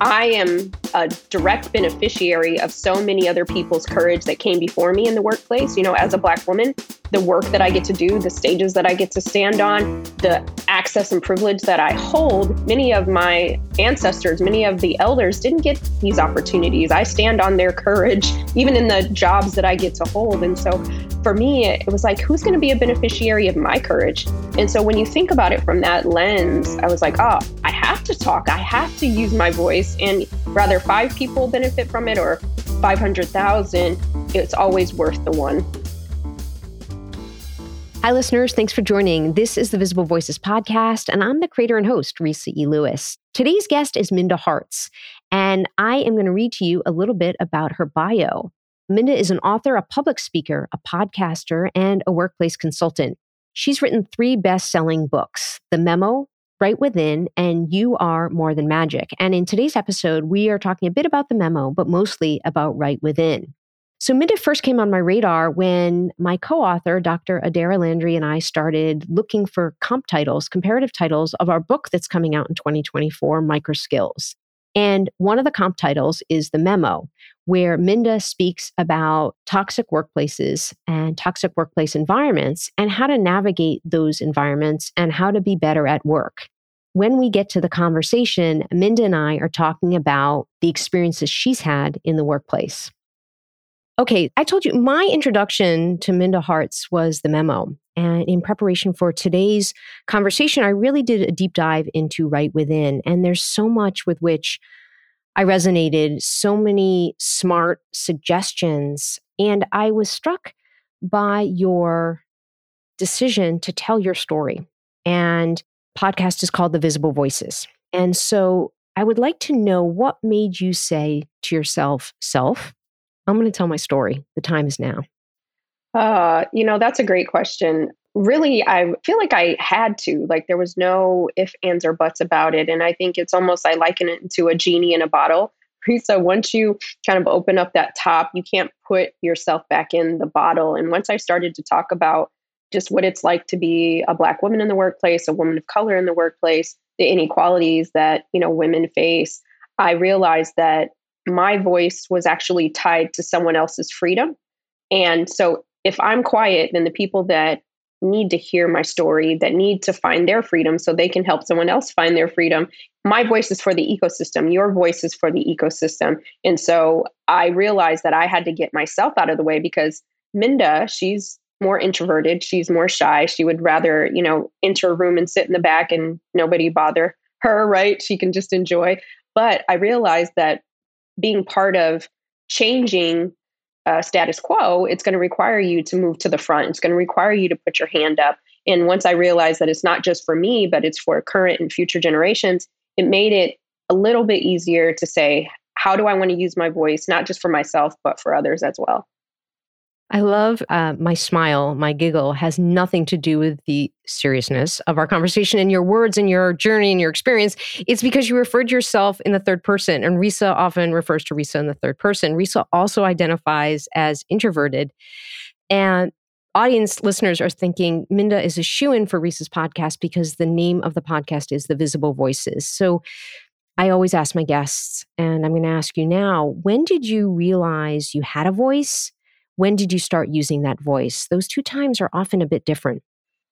I am a direct beneficiary of so many other people's courage that came before me in the workplace. You know, as a Black woman, the work that I get to do, the stages that I get to stand on, the access and privilege that I hold, many of my ancestors, many of the elders didn't get these opportunities. I stand on their courage, even in the jobs that I get to hold. And so for me, it was like, who's going to be a beneficiary of my courage? And so when you think about it from that lens, I was like, oh, I have to talk. I have to use my voice. And rather five people benefit from it or 500,000, it's always worth the one. Hi, listeners. Thanks for joining. This is the Visible Voices podcast, and I'm the creator and host, Resa E. Lewis. Today's guest is Minda Harts, and I am going to read to you a little bit about her bio. Minda is an author, a public speaker, a podcaster, and a workplace consultant. She's written three best selling books The Memo, Right Within, and You Are More Than Magic. And in today's episode, we are talking a bit about the memo, but mostly about Right Within. So, Minda first came on my radar when my co author, Dr. Adaira Landry, and I started looking for comp titles, comparative titles of our book that's coming out in 2024, Micro Skills. And one of the comp titles is The Memo, where Minda speaks about toxic workplaces and toxic workplace environments and how to navigate those environments and how to be better at work. When we get to the conversation, Minda and I are talking about the experiences she's had in the workplace. Okay, I told you my introduction to Minda Harts was the memo. And in preparation for today's conversation, I really did a deep dive into Right Within. And there's so much with which I resonated, so many smart suggestions. And I was struck by your decision to tell your story. And podcast is called The Visible Voices. And so I would like to know what made you say to yourself, self, I'm going to tell my story. The time is now. Uh, you know, that's a great question. Really, I feel like I had to. Like, there was no if, ands, or buts about it. And I think it's almost, I liken it to a genie in a bottle. So once you kind of open up that top, you can't put yourself back in the bottle. And once I started to talk about just what it's like to be a black woman in the workplace, a woman of color in the workplace, the inequalities that, you know, women face, I realized that my voice was actually tied to someone else's freedom. And so if I'm quiet, then the people that need to hear my story, that need to find their freedom so they can help someone else find their freedom, my voice is for the ecosystem. Your voice is for the ecosystem. And so I realized that I had to get myself out of the way because Minda, she's more introverted. She's more shy. She would rather, you know, enter a room and sit in the back and nobody bother her, right? She can just enjoy. But I realized that being part of changing uh, status quo, it's going to require you to move to the front. It's going to require you to put your hand up. And once I realized that it's not just for me, but it's for current and future generations, it made it a little bit easier to say, how do I want to use my voice, not just for myself, but for others as well? I love uh, my smile, my giggle has nothing to do with the seriousness of our conversation and your words and your journey and your experience. It's because you referred yourself in the third person, and Resa often refers to Resa in the third person. Resa also identifies as introverted. And audience listeners are thinking Minda is a shoe in for Resa's podcast because the name of the podcast is The Visible Voices. So I always ask my guests, and I'm going to ask you now when did you realize you had a voice? When did you start using that voice? Those two times are often a bit different.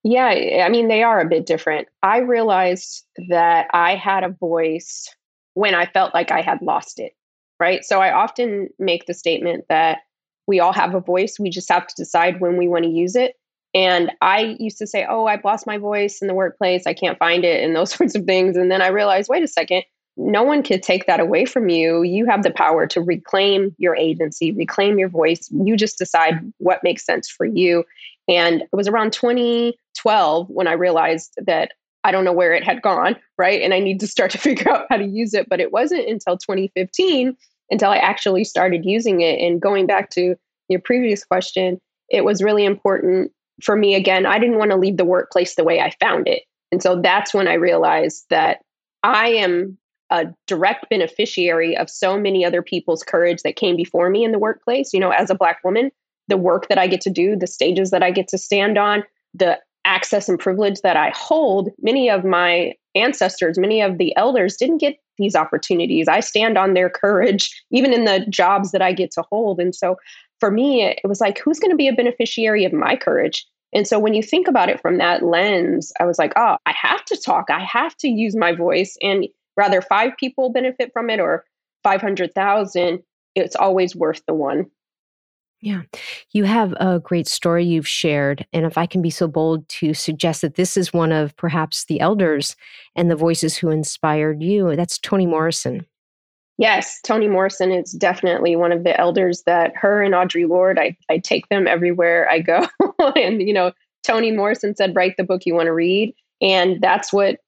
Yeah, I mean, they are a bit different. I realized that I had a voice when I felt like I had lost it, right? So I often make the statement that we all have a voice. We just have to decide when we want to use it. And I used to say, Oh, I've lost my voice in the workplace. I can't find it, and those sorts of things. And then I realized, wait a second, no one can take that away from you. You have the power to reclaim your agency, reclaim your voice. You just decide what makes sense for you. And it was around 2012 when I realized that I don't know where it had gone, right? And I need to start to figure out how to use it. But it wasn't until 2015 until I actually started using it. And going back to your previous question, it was really important for me. Again, I didn't want to leave the workplace the way I found it. And so that's when I realized that I am a direct beneficiary of so many other people's courage that came before me in the workplace. You know, as a Black woman, the work that I get to do, the stages that I get to stand on, the access and privilege that I hold, many of my ancestors, many of the elders didn't get these opportunities. I stand on their courage, even in the jobs that I get to hold. And so for me, it was like, who's going to be a beneficiary of my courage? And so when you think about it from that lens, I was like, oh, I have to talk. I have to use my voice. And rather five people benefit from it or 500,000, it's always worth the one. Yeah. You have a great story you've shared. And if I can be so bold to suggest that this is one of perhaps the elders and the voices who inspired you, that's Toni Morrison. Yes, Toni Morrison is definitely one of the elders that her and Audre Lorde, I, I take them everywhere I go. and, you know, Toni Morrison said, write the book you want to read. And that's what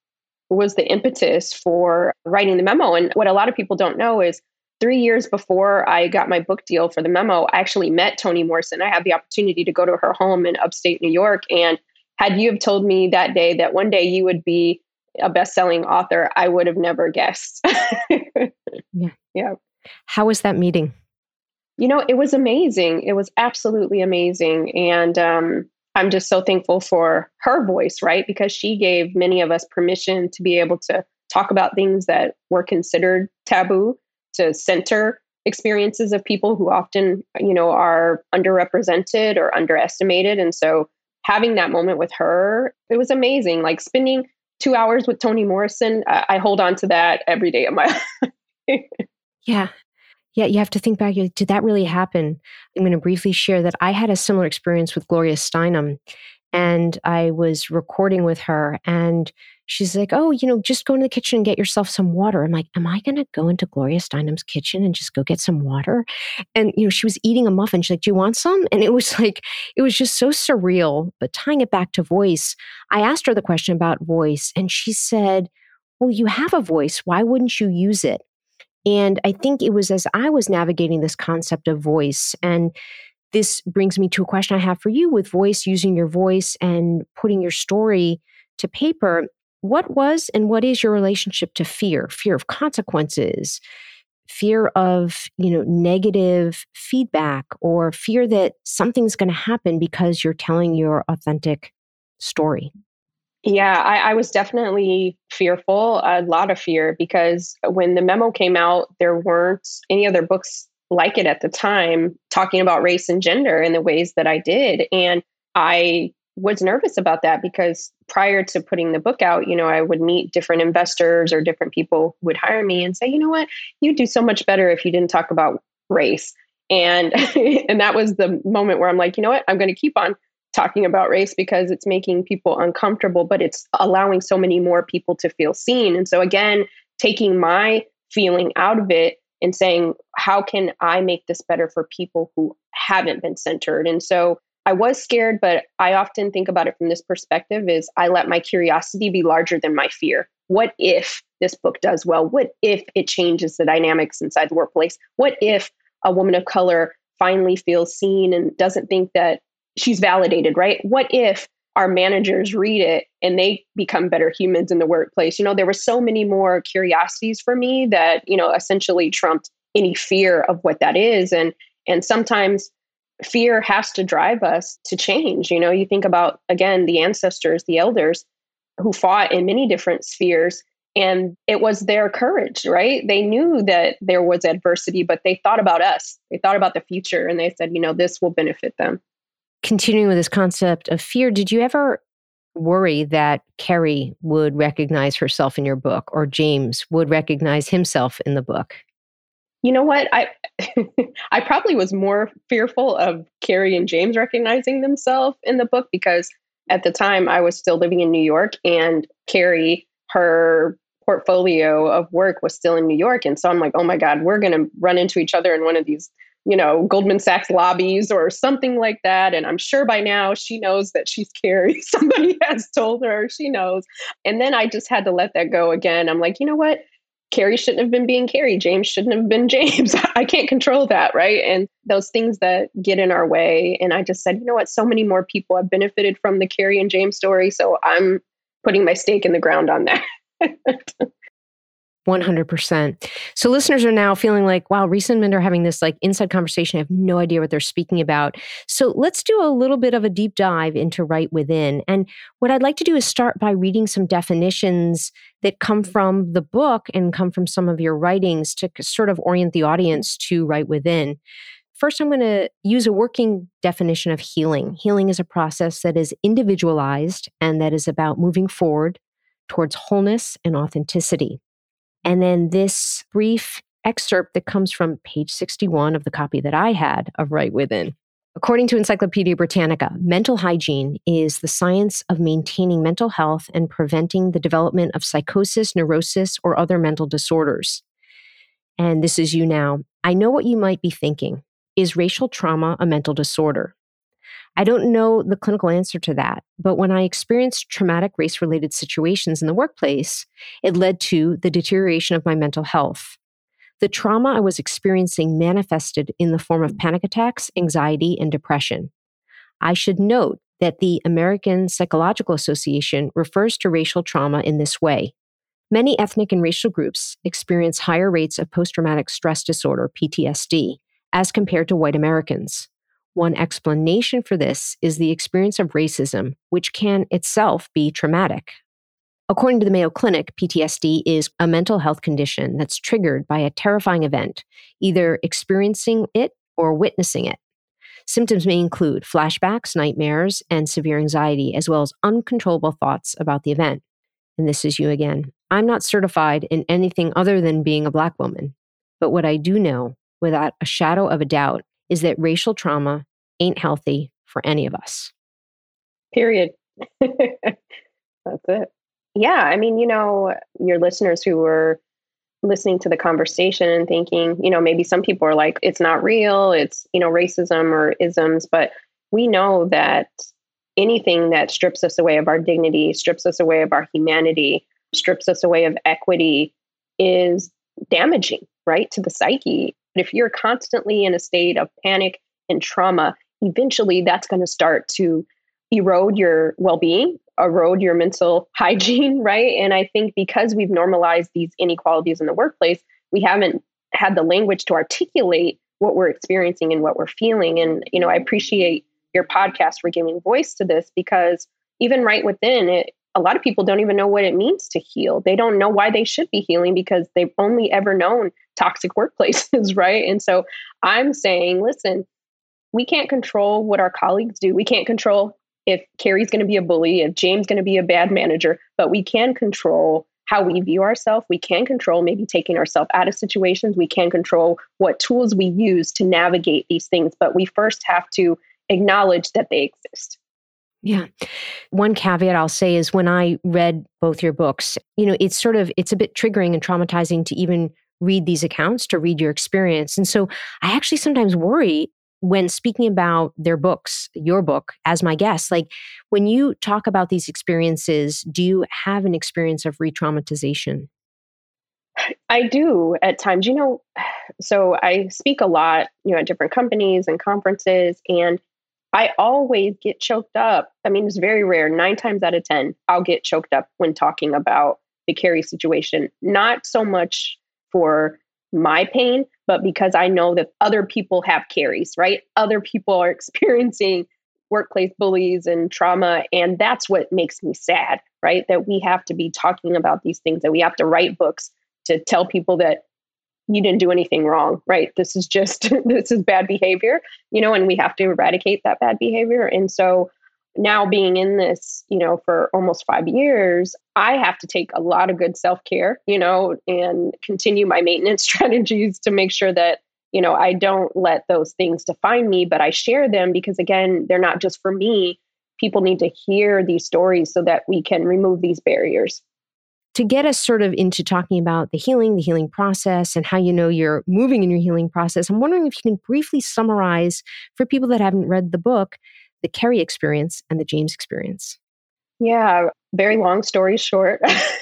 was the impetus for writing the memo. And what a lot of people don't know is three years before I got my book deal for the memo, I actually met Toni Morrison. I had the opportunity to go to her home in upstate New York. And had you have told me that day that one day you would be a best-selling author, I would have never guessed. yeah. Yeah. How was that meeting? You know, it was amazing. It was absolutely amazing. And um, I'm just so thankful for her voice, right? Because she gave many of us permission to be able to talk about things that were considered taboo to center experiences of people who often, you know, are underrepresented or underestimated. And so having that moment with her, it was amazing. Like spending two hours with Toni Morrison, I, I hold on to that every day of my life. yeah. Yeah, you have to think back. Did that really happen? I'm going to briefly share that I had a similar experience with Gloria Steinem, and I was recording with her, and she's like, Oh, you know, just go into the kitchen and get yourself some water. I'm like, Am I going to go into Gloria Steinem's kitchen and just go get some water? And, you know, she was eating a muffin. She's like, Do you want some? And it was like, it was just so surreal. But tying it back to voice, I asked her the question about voice, and she said, Well, you have a voice. Why wouldn't you use it? And I think it was as I was navigating this concept of voice and this brings me to a question I have for you with voice, using your voice and putting your story to paper what was and what is your relationship to fear? Fear of consequences fear of you know negative feedback or fear that something's going to happen because you're telling your authentic story yeah I, I, was definitely fearful a lot of fear because when the memo came out there weren't any other books like it at the time talking about race and gender in the ways that i did and i was nervous about that because prior to putting the book out, you know, I would meet different investors or different people who would hire me and say, you know what, you'd do so much better if you didn't talk about race. And and that was the moment where I'm like, you know what, I'm going to keep on talking about race because it's making people uncomfortable, but it's allowing so many more people to feel seen. And so again, taking my feeling out of it and saying, how can I make this better for people who haven't been centered? And so I was scared, but I often think about it from this perspective is I let my curiosity be larger than my fear. What if this book does well? What if it changes the dynamics inside the workplace? What if a woman of color finally feels seen and doesn't think that she's validated, right? What if our managers read it and they become better humans in the workplace? You know, there were so many more curiosities for me that, you know, essentially trumped any fear of what that is. And and sometimes fear has to drive us to change. You know, you think about, again, the ancestors, the elders who fought in many different spheres, and it was their courage, right? They knew that there was adversity, but they thought about us. They thought about the future, and they said, you know, this will benefit them. Continuing with this concept of fear, did you ever worry that Carrie would recognize herself in your book or James would recognize himself in the book? You know what? I I probably was more fearful of Carrie and James recognizing themselves in the book because at the time I was still living in New York and Carrie, her portfolio of work was still in New York. And so I'm like, oh my God, we're going to run into each other in one of these, you know, Goldman Sachs lobbies or something like that. And I'm sure by now she knows that she's Carrie. Somebody has told her she knows. And then I just had to let that go again. I'm like, you know what? Carrie shouldn't have been being Carrie. James shouldn't have been James. I can't control that, right? And those things that get in our way. And I just said, you know what? So many more people have benefited from the Carrie and James story. So I'm putting my stake in the ground on that. 100%. So listeners are now feeling like, wow, Resa and Minda are having this like inside conversation. I have no idea what they're speaking about. So let's do a little bit of a deep dive into Right Within. And what I'd like to do is start by reading some definitions that come mm-hmm. from the book and come from some of your writings to sort of orient the audience to Right Within. First, I'm going to use a working definition of healing. Healing is a process that is individualized and that is about moving forward towards wholeness and authenticity. And then this brief excerpt that comes from page 61 of the copy that I had of Right Within. According to Encyclopedia Britannica, mental hygiene is the science of maintaining mental health and preventing the development of psychosis, neurosis, or other mental disorders. And this is you now. I know what you might be thinking. Is racial trauma a mental disorder? I don't know the clinical answer to that, but when I experienced traumatic race related situations in the workplace, it led to the deterioration of my mental health. The trauma I was experiencing manifested in the form of panic attacks, anxiety, and depression. I should note that the American Psychological Association refers to racial trauma in this way. Many ethnic and racial groups experience higher rates of post traumatic stress disorder, PTSD, as compared to white Americans. One explanation for this is the experience of racism, which can itself be traumatic. According to the Mayo Clinic, PTSD is a mental health condition that's triggered by a terrifying event, either experiencing it or witnessing it. Symptoms may include flashbacks, nightmares, and severe anxiety, as well as uncontrollable thoughts about the event. And this is you again. I'm not certified in anything other than being a Black woman. But what I do know, without a shadow of a doubt, is that racial trauma ain't healthy for any of us. Period. That's it. Yeah. I mean, you know, your listeners who were listening to the conversation and thinking, you know, maybe some people are like, it's not real, it's, you know, racism or isms, but we know that anything that strips us away of our dignity, strips us away of our humanity, strips us away of equity is damaging, right, to the psyche. But if you're constantly in a state of panic and trauma, eventually that's going to start to erode your well-being erode your mental hygiene right? And i think because we've normalized these inequalities in the workplace we haven't had the language to articulate what we're experiencing and what we're feeling. And you know i appreciate your podcast for giving voice to this because even right within it a lot of people don't even know what it means to heal they don't know why they should be healing because they've only ever known toxic workplaces right and so i'm saying listen we can't control what our colleagues do. We can't control if Carrie's going to be a bully, if James going to be a bad manager, but we can control how we view ourselves. We can control maybe taking ourselves out of situations. We can control what tools we use to navigate these things, but we first have to acknowledge that they exist. Yeah. One caveat I'll say is when I read both your books, you know, it's sort of it's a bit triggering and traumatizing to even read these accounts, to read your experience. And so I actually sometimes worry when speaking about their books, your book, as my guest, like when you talk about these experiences, do you have an experience of re traumatization? I do at times. You know, so I speak a lot, you know, at different companies and conferences, and I always get choked up. I mean, it's very rare. Nine times out of 10, I'll get choked up when talking about the Carrie situation. Not so much for my pain, but because I know that other people have Carries, right? Other people are experiencing workplace bullies and trauma. And that's what makes me sad, right? That we have to be talking about these things, that we have to write books to tell people that you didn't do anything wrong, right? This is just, this is bad behavior, you know, and we have to eradicate that bad behavior. And so now being in this, you know, for almost five years, I have to take a lot of good self care, you know, and continue my maintenance strategies to make sure that, you know, I don't let those things define me, but I share them because, again, they're not just for me. People need to hear these stories so that we can remove these barriers. To get us sort of into talking about the healing, the healing process, and how you know you're moving in your healing process, I'm wondering if you can briefly summarize for people that haven't read the book the Carrie experience and the James experience? Yeah, very long story short.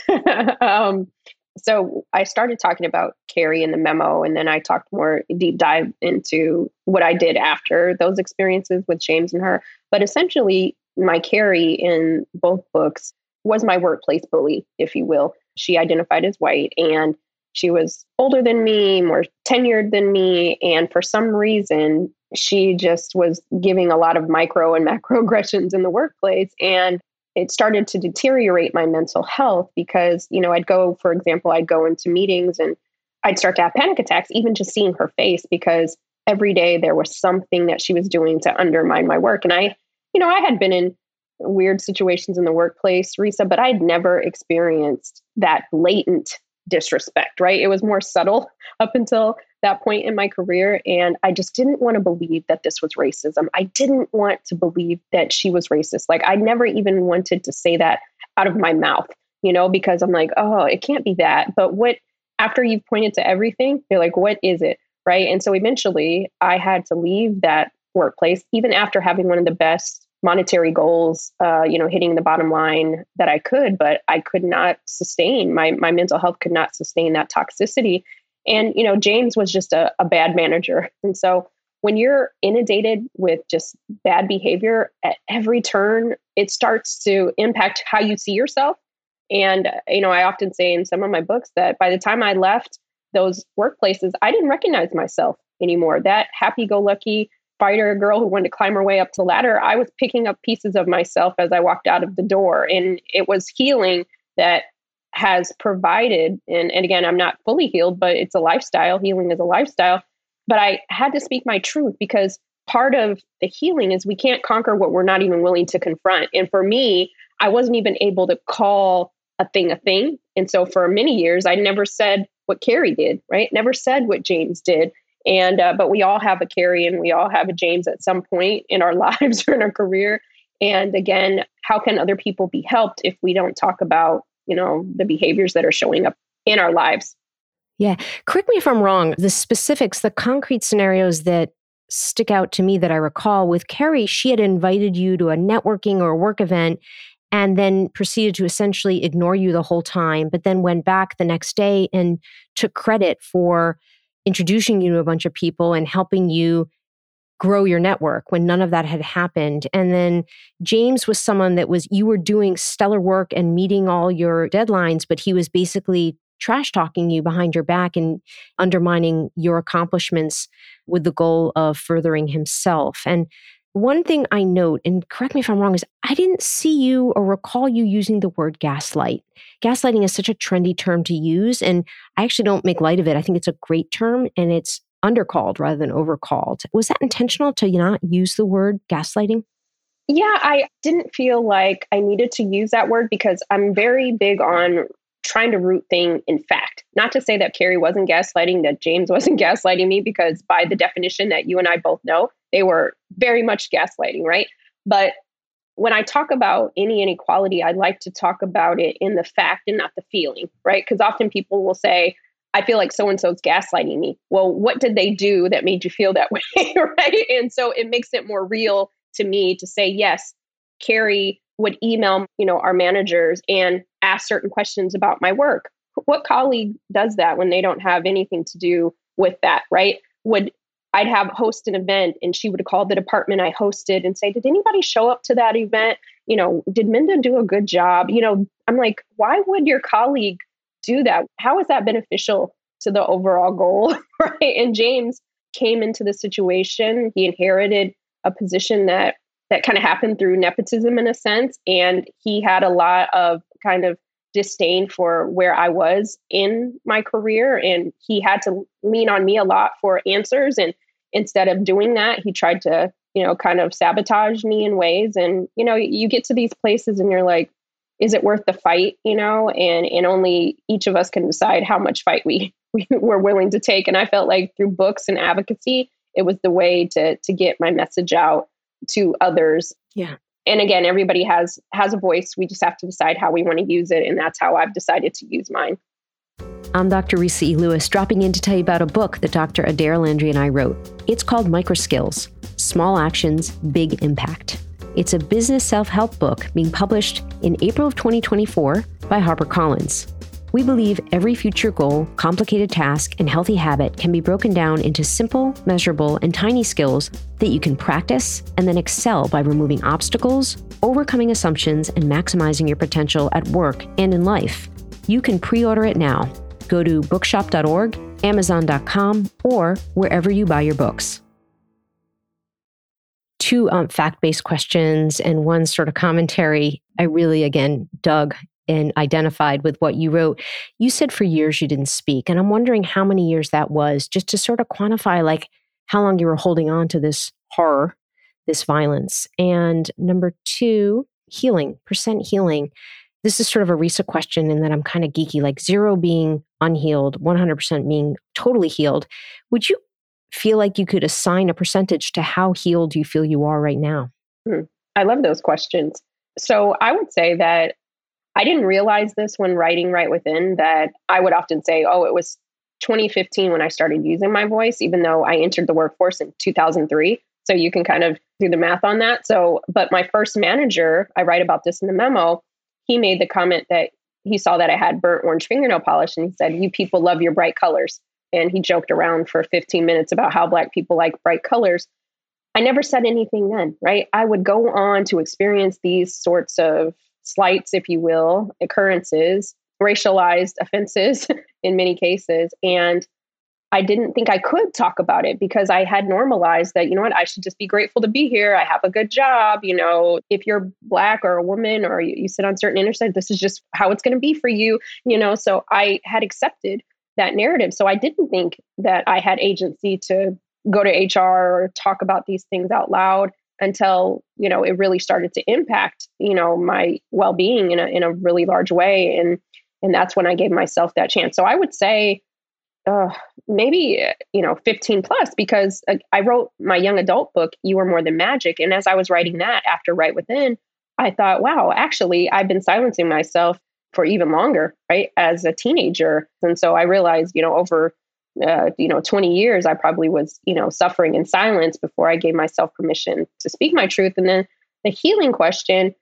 um, so I started talking about Carrie in the memo, and then I talked more deep dive into what I did after those experiences with James and her. But essentially, my Carrie in both books was my workplace bully, if you will. She identified as white, and She was older than me, more tenured than me. And for some reason, she just was giving a lot of micro and macro aggressions in the workplace. And it started to deteriorate my mental health because, you know, I'd go, for example, I'd go into meetings and I'd start to have panic attacks, even just seeing her face, because every day there was something that she was doing to undermine my work. And I, you know, I had been in weird situations in the workplace, Resa, but I'd never experienced that blatant disrespect, right? It was more subtle up until that point in my career. And I just didn't want to believe that this was racism. I didn't want to believe that she was racist. Like, I never even wanted to say that out of my mouth, you know, because I'm like, oh, it can't be that. But what, after you've pointed to everything, you're like, what is it? Right. And so eventually I had to leave that workplace, even after having one of the best monetary goals, uh, you know, hitting the bottom line that I could, but I could not sustain my my mental health could not sustain that toxicity. And you know, James was just a, a bad manager, and so when you're inundated with just bad behavior at every turn, it starts to impact how you see yourself. And you know, I often say in some of my books that by the time I left those workplaces, I didn't recognize myself anymore. That happy-go-lucky fighter, a girl who wanted to climb her way up the ladder, I was picking up pieces of myself as I walked out of the door. And it was healing that has provided, and, and again, I'm not fully healed, but it's a lifestyle. Healing is a lifestyle. But I had to speak my truth because part of the healing is we can't conquer what we're not even willing to confront. And for me, I wasn't even able to call a thing a thing. And so for many years, I never said what Carrie did, right? Never said what James did. And uh, but we all have a Carrie and we all have a James at some point in our lives or in our career. And again, how can other people be helped if we don't talk about you know the behaviors that are showing up in our lives? Yeah, correct me if I'm wrong. The specifics, the concrete scenarios that stick out to me that I recall with Carrie, she had invited you to a networking or a work event and then proceeded to essentially ignore you the whole time, but then went back the next day and took credit for introducing you to a bunch of people and helping you grow your network when none of that had happened. And then James was someone that was, you were doing stellar work and meeting all your deadlines, but he was basically trash talking you behind your back and undermining your accomplishments with the goal of furthering himself. And one thing I note, and correct me if I'm wrong, is I didn't see you or recall you using the word gaslight. Gaslighting is such a trendy term to use, and I actually don't make light of it. I think it's a great term and it's undercalled rather than overcalled. Was that intentional to not use the word gaslighting? Yeah, I didn't feel like I needed to use that word because I'm very big on trying to root thing in fact. Not to say that Carrie wasn't gaslighting, that James wasn't gaslighting me, because by the definition that you and I both know, they were very much gaslighting, right? But when I talk about any inequality, I like to talk about it in the fact and not the feeling, right? Because often people will say, I feel like so and so's gaslighting me. Well, what did they do that made you feel that way, right? And so it makes it more real to me to say, yes, Carrie would email, you know, our managers and ask certain questions about my work. What colleague does that when they don't have anything to do with that, right? Would I'd have host an event and she would call the department I hosted and say, Did anybody show up to that event? You know, did Minda do a good job? You know, I'm like, why would your colleague do that? How is that beneficial to the overall goal? right. And James came into the situation. He inherited a position that that kind of happened through nepotism in a sense. And he had a lot of kind of disdain for where I was in my career. And he had to lean on me a lot for answers. And instead of doing that, he tried to, you know, kind of sabotage me in ways. And, you know, you get to these places and you're like, is it worth the fight? You know, and and only each of us can decide how much fight we, we were willing to take. And I felt like through books and advocacy, it was the way to to get my message out to others. Yeah. And again everybody has has a voice. We just have to decide how we want to use it and that's how i've decided to use mine. I'm dr resa e. Lewis dropping in to tell you about a book that dr Adaira Landry and i wrote. It's called microskills small actions big impact. It's a business self-help book being published in april of 2024 by harpercollins we believe every future goal, complicated task, and healthy habit can be broken down into simple, measurable, and tiny skills that you can practice and then excel by removing obstacles, overcoming assumptions, and maximizing your potential at work and in life. You can pre order it now. Go to bookshop.org, amazon.com, or wherever you buy your books. Two um, fact based questions and one sort of commentary. I really, again, dug and identified with what you wrote. You said for years you didn't speak. And I'm wondering how many years that was, just to sort of quantify like how long you were holding on to this horror, this violence. And number two, healing, percent healing. This is sort of a Resa question and that I'm kind of geeky, like zero being unhealed, 100% being totally healed. Would you feel like you could assign a percentage to how healed you feel you are right now? Hmm. I love those questions. So I would say that I didn't realize this when writing Right Within that I would often say, oh, it was 2015 when I started using my voice, even though I entered the workforce in 2003. So you can kind of do the math on that. So, but my first manager, I write about this in the memo, he made the comment that he saw that I had burnt orange fingernail polish and he said, You people love your bright colors. And he joked around for 15 minutes about how Black people like bright colors. I never said anything then, right? I would go on to experience these sorts of slights, if you will, occurrences, racialized offenses in many cases. And I didn't think I could talk about it because I had normalized that, you know what, I should just be grateful to be here. I have a good job. You know, if you're black or a woman or you, you sit on certain intersections, this is just how it's going to be for you, you know. So I had accepted that narrative. So I didn't think that I had agency to go to HR or talk about these things out loud until you know it really started to impact you know my well-being in a in a really large way and and that's when I gave myself that chance. So I would say uh, maybe you know 15 plus because uh, I wrote my young adult book You Are More Than Magic and as I was writing that after Right Within I thought wow actually I've been silencing myself for even longer right as a teenager and so I realized you know over uh, you know 20 years i probably was you know suffering in silence before i gave myself permission to speak my truth. And then the healing question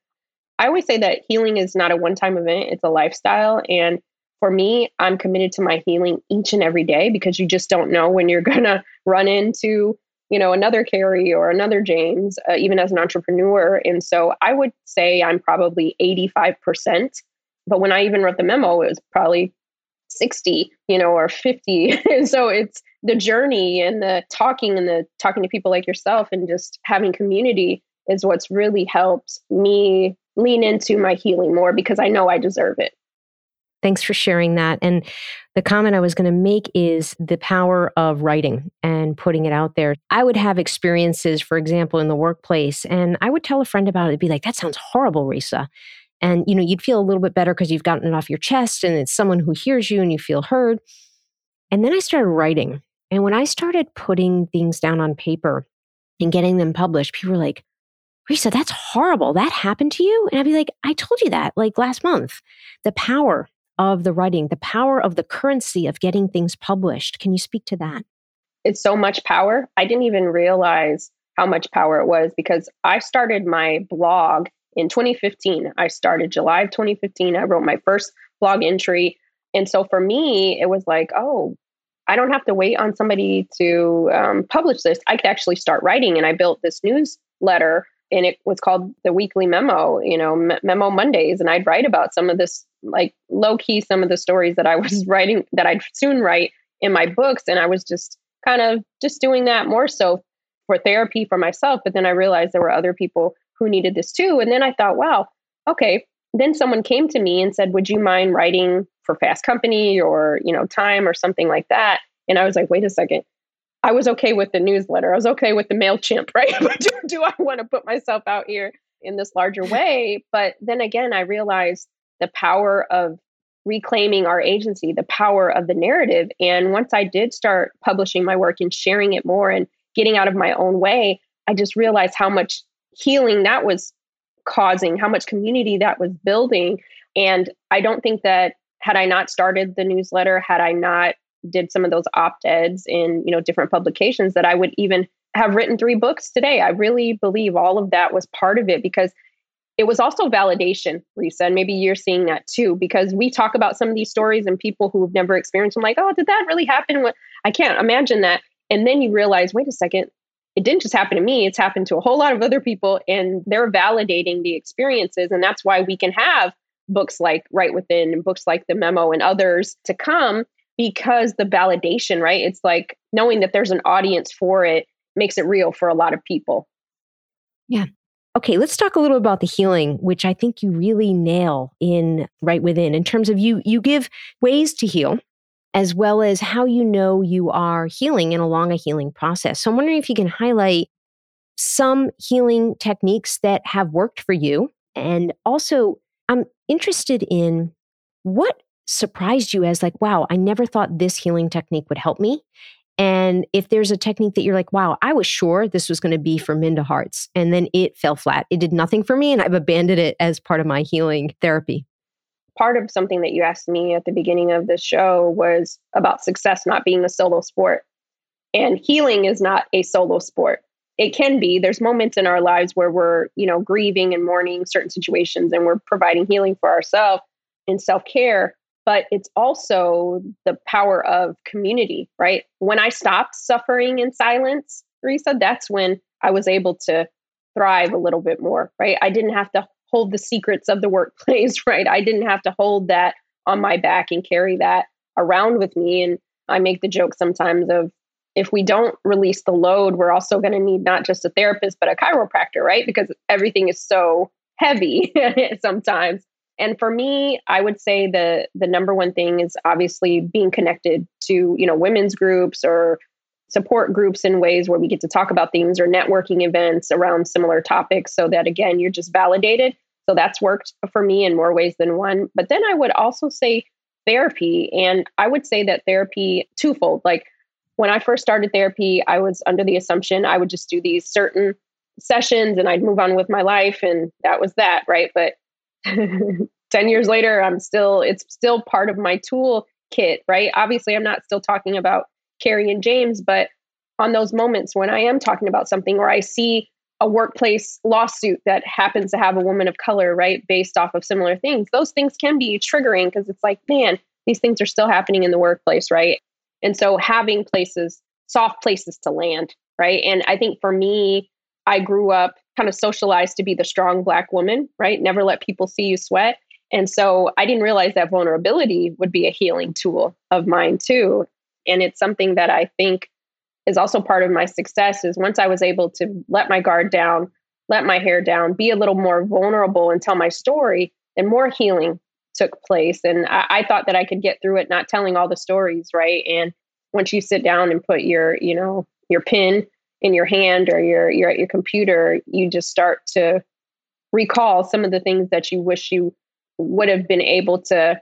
i always say that healing is not a one-time event it's a lifestyle. And for me i'm committed to my healing each and every day because you just don't know when you're gonna run into you know another carrie or another james uh, even as an entrepreneur. And so i would say i'm probably 85% but when i even wrote the memo it was probably 60 you know or 50 and so it's the journey and the talking and the talking to people like yourself and just having community is what's really helped me lean into my healing more because i know i deserve it. Thanks for sharing that. And the comment i was going to make is the power of writing and putting it out there. I would have experiences for example in the workplace and i would tell a friend about it be like that sounds horrible resa and you know you'd feel a little bit better because you've gotten it off your chest and it's someone who hears you and you feel heard. And then i started writing and when i started putting things down on paper and getting them published people were like resa that's horrible. That happened to you? And i'd be like i told you that like last month. The power of the writing the power of the currency of getting things published. Can you speak to that? It's so much power. I didn't even realize how much power it was because i started my blog in 2015. I started July of 2015. I wrote my first blog entry. And so for me, it was like, oh, I don't have to wait on somebody to um, publish this. I could actually start writing. And I built this newsletter and it was called the weekly memo, you know, M- memo Mondays. And I'd write about some of this, like low key, some of the stories that I was writing that I'd soon write in my books. And I was just kind of just doing that more so for therapy for myself. But then I realized there were other people who needed this too. And then I thought, wow, okay. Then someone came to me and said, would you mind writing for Fast Company or, you know, Time or something like that? And I was like, wait a second. I was okay with the newsletter. I was okay with the MailChimp, right? but do, do I want to put myself out here in this larger way? But then again, I realized the power of reclaiming our agency, the power of the narrative. And once I did start publishing my work and sharing it more and getting out of my own way, I just realized how much healing that was causing, how much community that was building. And I don't think that had I not started the newsletter, had I not did some of those op-eds in, you know, different publications that I would even have written three books today. I really believe all of that was part of it because it was also validation, Resa, and maybe you're seeing that too, because we talk about some of these stories and people who've never experienced them, like, oh, did that really happen? I can't imagine that. And then you realize, wait a second, it didn't just happen to me, it's happened to a whole lot of other people, and they're validating the experiences. And that's why we can have books like Right Within and books like The Memo and others to come because the validation, right? It's like knowing that there's an audience for it makes it real for a lot of people. Yeah. Okay, let's talk a little about the healing, which I think you really nail in right within in terms of you you give ways to heal as well as how you know you are healing and along a healing process. So I'm wondering if you can highlight some healing techniques that have worked for you and also I'm interested in what surprised you as like wow, I never thought this healing technique would help me and if there's a technique that you're like, wow, I was sure this was going to be for Minda Harts, and then it fell flat, it did nothing for me, and I've abandoned it as part of my healing therapy. Part of something that you asked me at the beginning of the show was about success not being a solo sport. And healing is not a solo sport. It can be. There's moments in our lives where we're, you know, grieving and mourning certain situations and we're providing healing for ourselves in self-care but it's also the power of community, right? When I stopped suffering in silence, Resa, that's when I was able to thrive a little bit more, right? I didn't have to hold the secrets of the workplace, right? I didn't have to hold that on my back and carry that around with me. And I make the joke sometimes of if we don't release the load, we're also going to need not just a therapist, but a chiropractor, right? Because everything is so heavy sometimes. And for me, I would say the the number one thing is obviously being connected to, you know, women's groups or support groups in ways where we get to talk about things or networking events around similar topics so that again, you're just validated. So that's worked for me in more ways than one. But then I would also say therapy and I would say that therapy twofold. Like when I first started therapy, I was under the assumption I would just do these certain sessions and I'd move on with my life and that was that, right? But 10 years later, I'm still, it's still part of my tool kit, right? Obviously, I'm not still talking about Carrie and James, but on those moments when I am talking about something or I see a workplace lawsuit that happens to have a woman of color, right, based off of similar things, those things can be triggering because it's like, man, these things are still happening in the workplace, right? And so having places, soft places to land, right? And I think for me, I grew up kind of socialized to be the strong black woman, right? Never let people see you sweat. And so I didn't realize that vulnerability would be a healing tool of mine too. And it's something that I think is also part of my success is once I was able to let my guard down, let my hair down, be a little more vulnerable and tell my story, and more healing took place. And I, I thought that I could get through it not telling all the stories, right? And once you sit down and put your, you know, your pin in your hand or you're you're at your computer, you just start to recall some of the things that you wish you would have been able to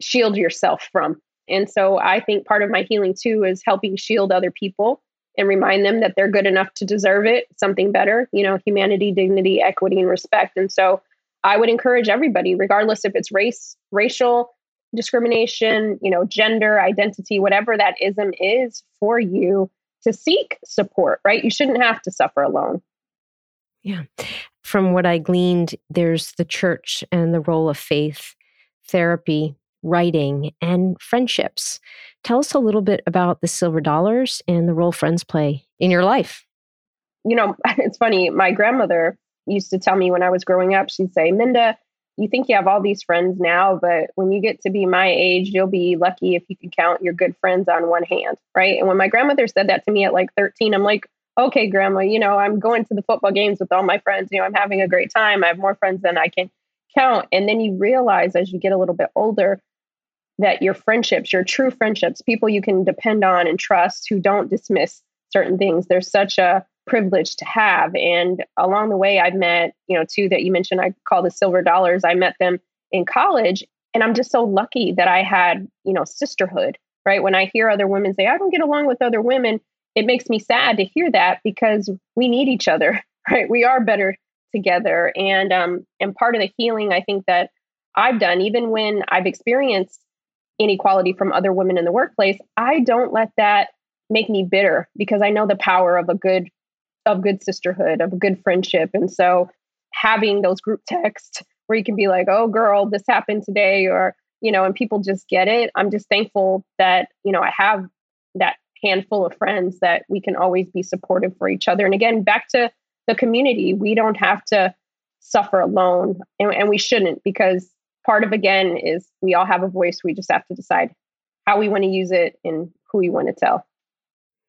shield yourself from. And so I think part of my healing too is helping shield other people and remind them that they're good enough to deserve it, something better, you know, humanity, dignity, equity, and respect. And so I would encourage everybody, regardless if it's race, racial discrimination, you know, gender, identity, whatever that ism is for you, to seek support, right? You shouldn't have to suffer alone. Yeah. From what I gleaned, there's the church and the role of faith, therapy, writing, and friendships. Tell us a little bit about the silver dollars and the role friends play in your life. You know, it's funny. My grandmother used to tell me when I was growing up, she'd say, Minda, you think you have all these friends now, but when you get to be my age, you'll be lucky if you can count your good friends on one hand, right? And when my grandmother said that to me at like 13, I'm like, okay, grandma, you know, I'm going to the football games with all my friends. You know, I'm having a great time. I have more friends than I can count. And then you realize as you get a little bit older that your friendships, your true friendships, people you can depend on and trust who don't dismiss certain things, there's such a privilege to have. And along the way, I've met, you know, two that you mentioned, I call the silver dollars. I met them in college. And I'm just so lucky that I had, you know, sisterhood, right? When I hear other women say, I don't get along with other women, it makes me sad to hear that because we need each other, right? We are better together. And um, and part of the healing I think that I've done, even when I've experienced inequality from other women in the workplace, I don't let that make me bitter because I know the power of a good of good sisterhood, of a good friendship. And so having those group texts where you can be like, oh, girl, this happened today, or, you know, and people just get it. I'm just thankful that, you know, I have that handful of friends that we can always be supportive for each other. And again, back to the community, we don't have to suffer alone, and, and we shouldn't because part of again is we all have a voice. We just have to decide how we want to use it and who we want to tell.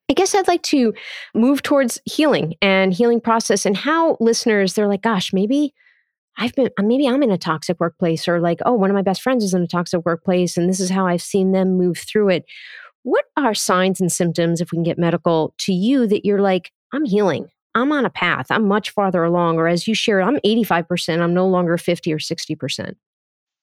I guess I'd like to move towards healing and healing process and how listeners, they're like, gosh, maybe I've been, uh, maybe I'm in a toxic workplace or like, oh, one of my best friends is in a toxic workplace and this is how I've seen them move through it. What are signs and symptoms, if we can get medical, to you that you're like, I'm healing? I'm on a path. I'm much farther along. Or as you share, I'm 85%. I'm no longer 50 or 60%.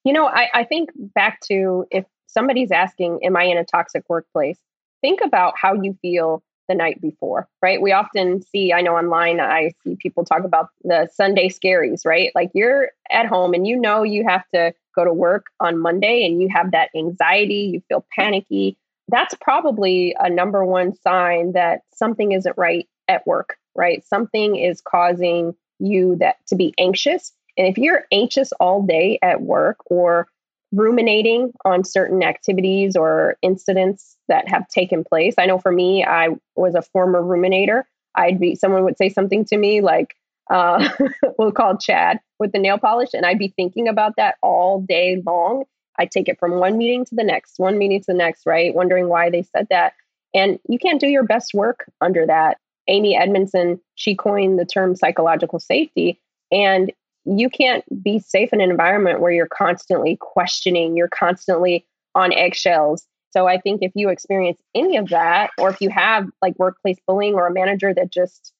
You know, I, I think back to if somebody's asking, Am I in a toxic workplace? Think about how you feel the night before, right? We often see, I know online, I see people talk about the Sunday scaries, right? Like you're at home and you know you have to go to work on Monday and you have that anxiety, you feel panicky. That's probably a number one sign that something isn't right at work, right? Something is causing you that to be anxious. And if you're anxious all day at work or ruminating on certain activities or incidents that have taken place. I know for me, I was a former ruminator. I'd be someone would say something to me like, uh, we'll call Chad with the nail polish, and I'd be thinking about that all day long. I'd take it from one meeting to the next, one meeting to the next, right? Wondering why they said that. And you can't do your best work under that. Amy Edmondson, she coined the term psychological safety. And you can't be safe in an environment where you're constantly questioning, you're constantly on eggshells. So I think if you experience any of that, or if you have like workplace bullying or a manager that just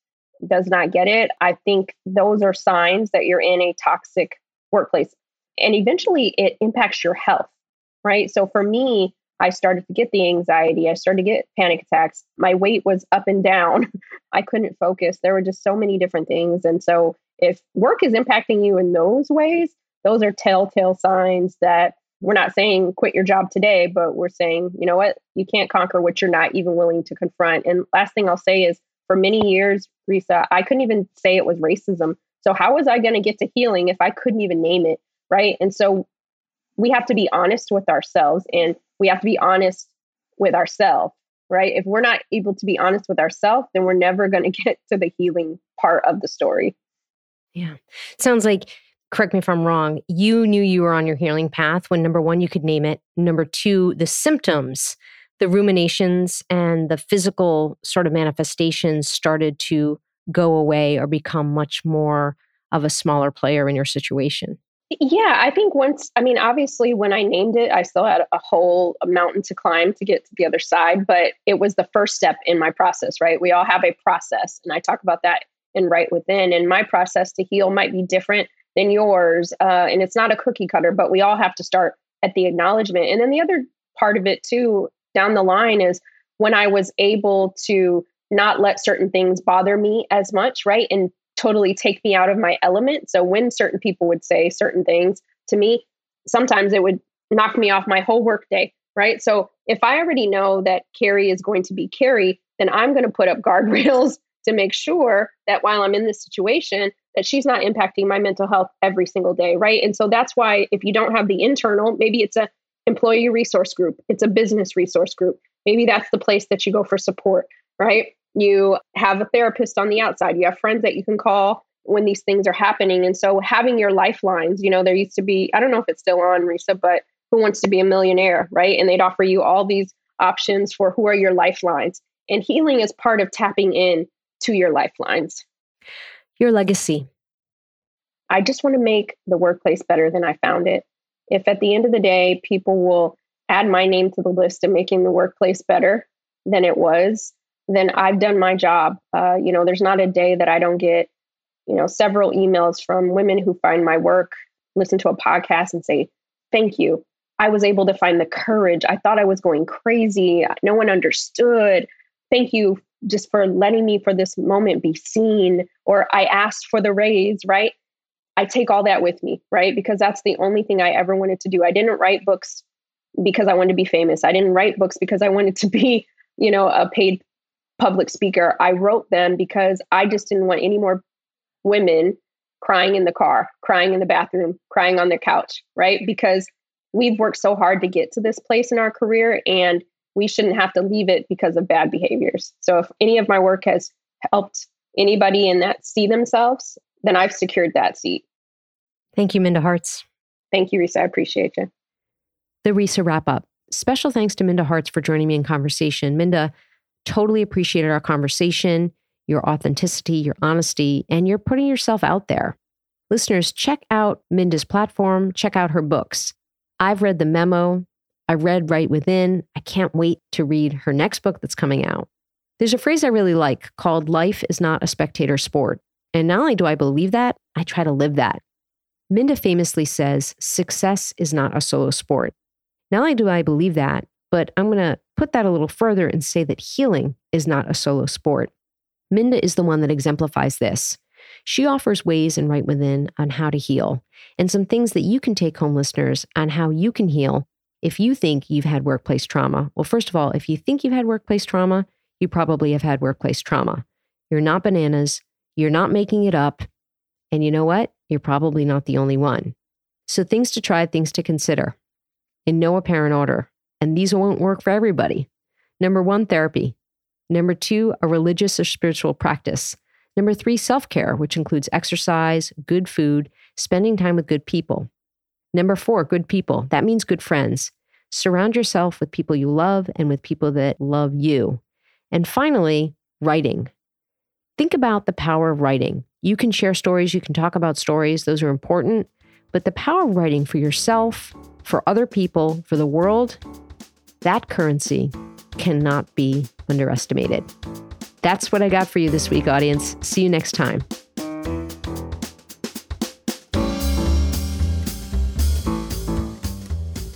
does not get it, I think those are signs that you're in a toxic workplace. And eventually it impacts your health, right? So for me, I started to get the anxiety. I started to get panic attacks. My weight was up and down. I couldn't focus. There were just so many different things. And so if work is impacting you in those ways, those are telltale signs that we're not saying quit your job today, but we're saying, you know what, you can't conquer what you're not even willing to confront. And last thing I'll say is for many years, Resa, I couldn't even say it was racism. So how was I going to get to healing if I couldn't even name it? Right. And so we have to be honest with ourselves and we have to be honest with ourselves. Right. If we're not able to be honest with ourselves, then we're never going to get to the healing part of the story. Yeah. Sounds like, correct me if I'm wrong, you knew you were on your healing path when number one, you could name it. Number two, the symptoms, the ruminations, and the physical sort of manifestations started to go away or become much more of a smaller player in your situation. Yeah, I think once, I mean, obviously, when I named it, I still had a whole mountain to climb to get to the other side, but it was the first step in my process, right? We all have a process, and I talk about that and right within. And my process to heal might be different than yours. Uh, and it's not a cookie cutter, but we all have to start at the acknowledgement. And then the other part of it, too, down the line is when I was able to not let certain things bother me as much, right? And totally take me out of my element. So when certain people would say certain things to me, sometimes it would knock me off my whole workday, right? So if I already know that Carrie is going to be Carrie, then I'm going to put up guardrails to make sure that while I'm in this situation, that she's not impacting my mental health every single day, right? And so that's why if you don't have the internal, maybe it's a employee resource group, it's a business resource group. Maybe that's the place that you go for support, right? You have a therapist on the outside, you have friends that you can call when these things are happening. And so having your lifelines, you know, there used to be, I don't know if it's still on, Resa, but who wants to be a millionaire, right? And they'd offer you all these options for who are your lifelines. And healing is part of tapping in to your lifelines. Your legacy. I just want to make the workplace better than I found it. If at the end of the day, people will add my name to the list of making the workplace better than it was, then I've done my job. Uh, you know, there's not a day that I don't get, you know, several emails from women who find my work, listen to a podcast, and say, Thank you. I was able to find the courage. I thought I was going crazy. No one understood. Thank you just for letting me for this moment be seen or I asked for the raise, right? I take all that with me, right? Because that's the only thing I ever wanted to do. I didn't write books because I wanted to be famous. I didn't write books because I wanted to be, you know, a paid public speaker. I wrote them because I just didn't want any more women crying in the car, crying in the bathroom, crying on their couch, right? Because we've worked so hard to get to this place in our career and we shouldn't have to leave it because of bad behaviors. So if any of my work has helped anybody in that see themselves, then I've secured that seat. Thank you, Minda Harts. Thank you, Resa. I appreciate you. The Resa wrap up. special thanks to Minda Harts for joining me in conversation. Minda, totally appreciated our conversation, your authenticity, your honesty, and you're putting yourself out there. Listeners, check out Minda's platform, check out her books. I've read The Memo, I read Right Within. I can't wait to read her next book that's coming out. There's a phrase I really like called Life is not a spectator sport. And not only do I believe that, I try to live that. Minda famously says, Success is not a solo sport. Not only do I believe that, but I'm going to put that a little further and say that healing is not a solo sport. Minda is the one that exemplifies this. She offers ways and right within on how to heal and some things that you can take home, listeners, on how you can heal if you think you've had workplace trauma. Well, first of all, if you think you've had workplace trauma, you probably have had workplace trauma. You're not bananas. You're not making it up. And you know what? You're probably not the only one. So, things to try, things to consider in no apparent order. And these won't work for everybody. Number one, therapy. Number two, a religious or spiritual practice. Number three, self care, which includes exercise, good food, spending time with good people. Number four, good people. That means good friends. Surround yourself with people you love and with people that love you. And finally, writing. Think about the power of writing. You can share stories, you can talk about stories, those are important. But the power of writing for yourself, for other people, for the world, that currency cannot be underestimated. That's what I got for you this week, audience. See you next time.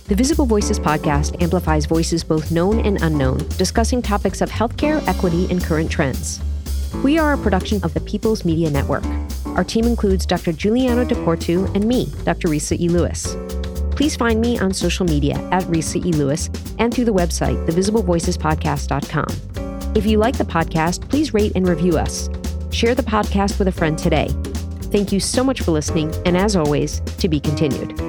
The Visible Voices podcast amplifies voices both known and unknown, discussing topics of healthcare, equity, and current trends. We are a production of the People's Media Network. Our team includes Dr. Giuliano DePortu and me, Dr. Resa E. Lewis. Please find me on social media at Resa E. Lewis and through the website, thevisiblevoicespodcast.com. If you like the podcast, please rate and review us. Share the podcast with a friend today. Thank you so much for listening, and as always, to be continued.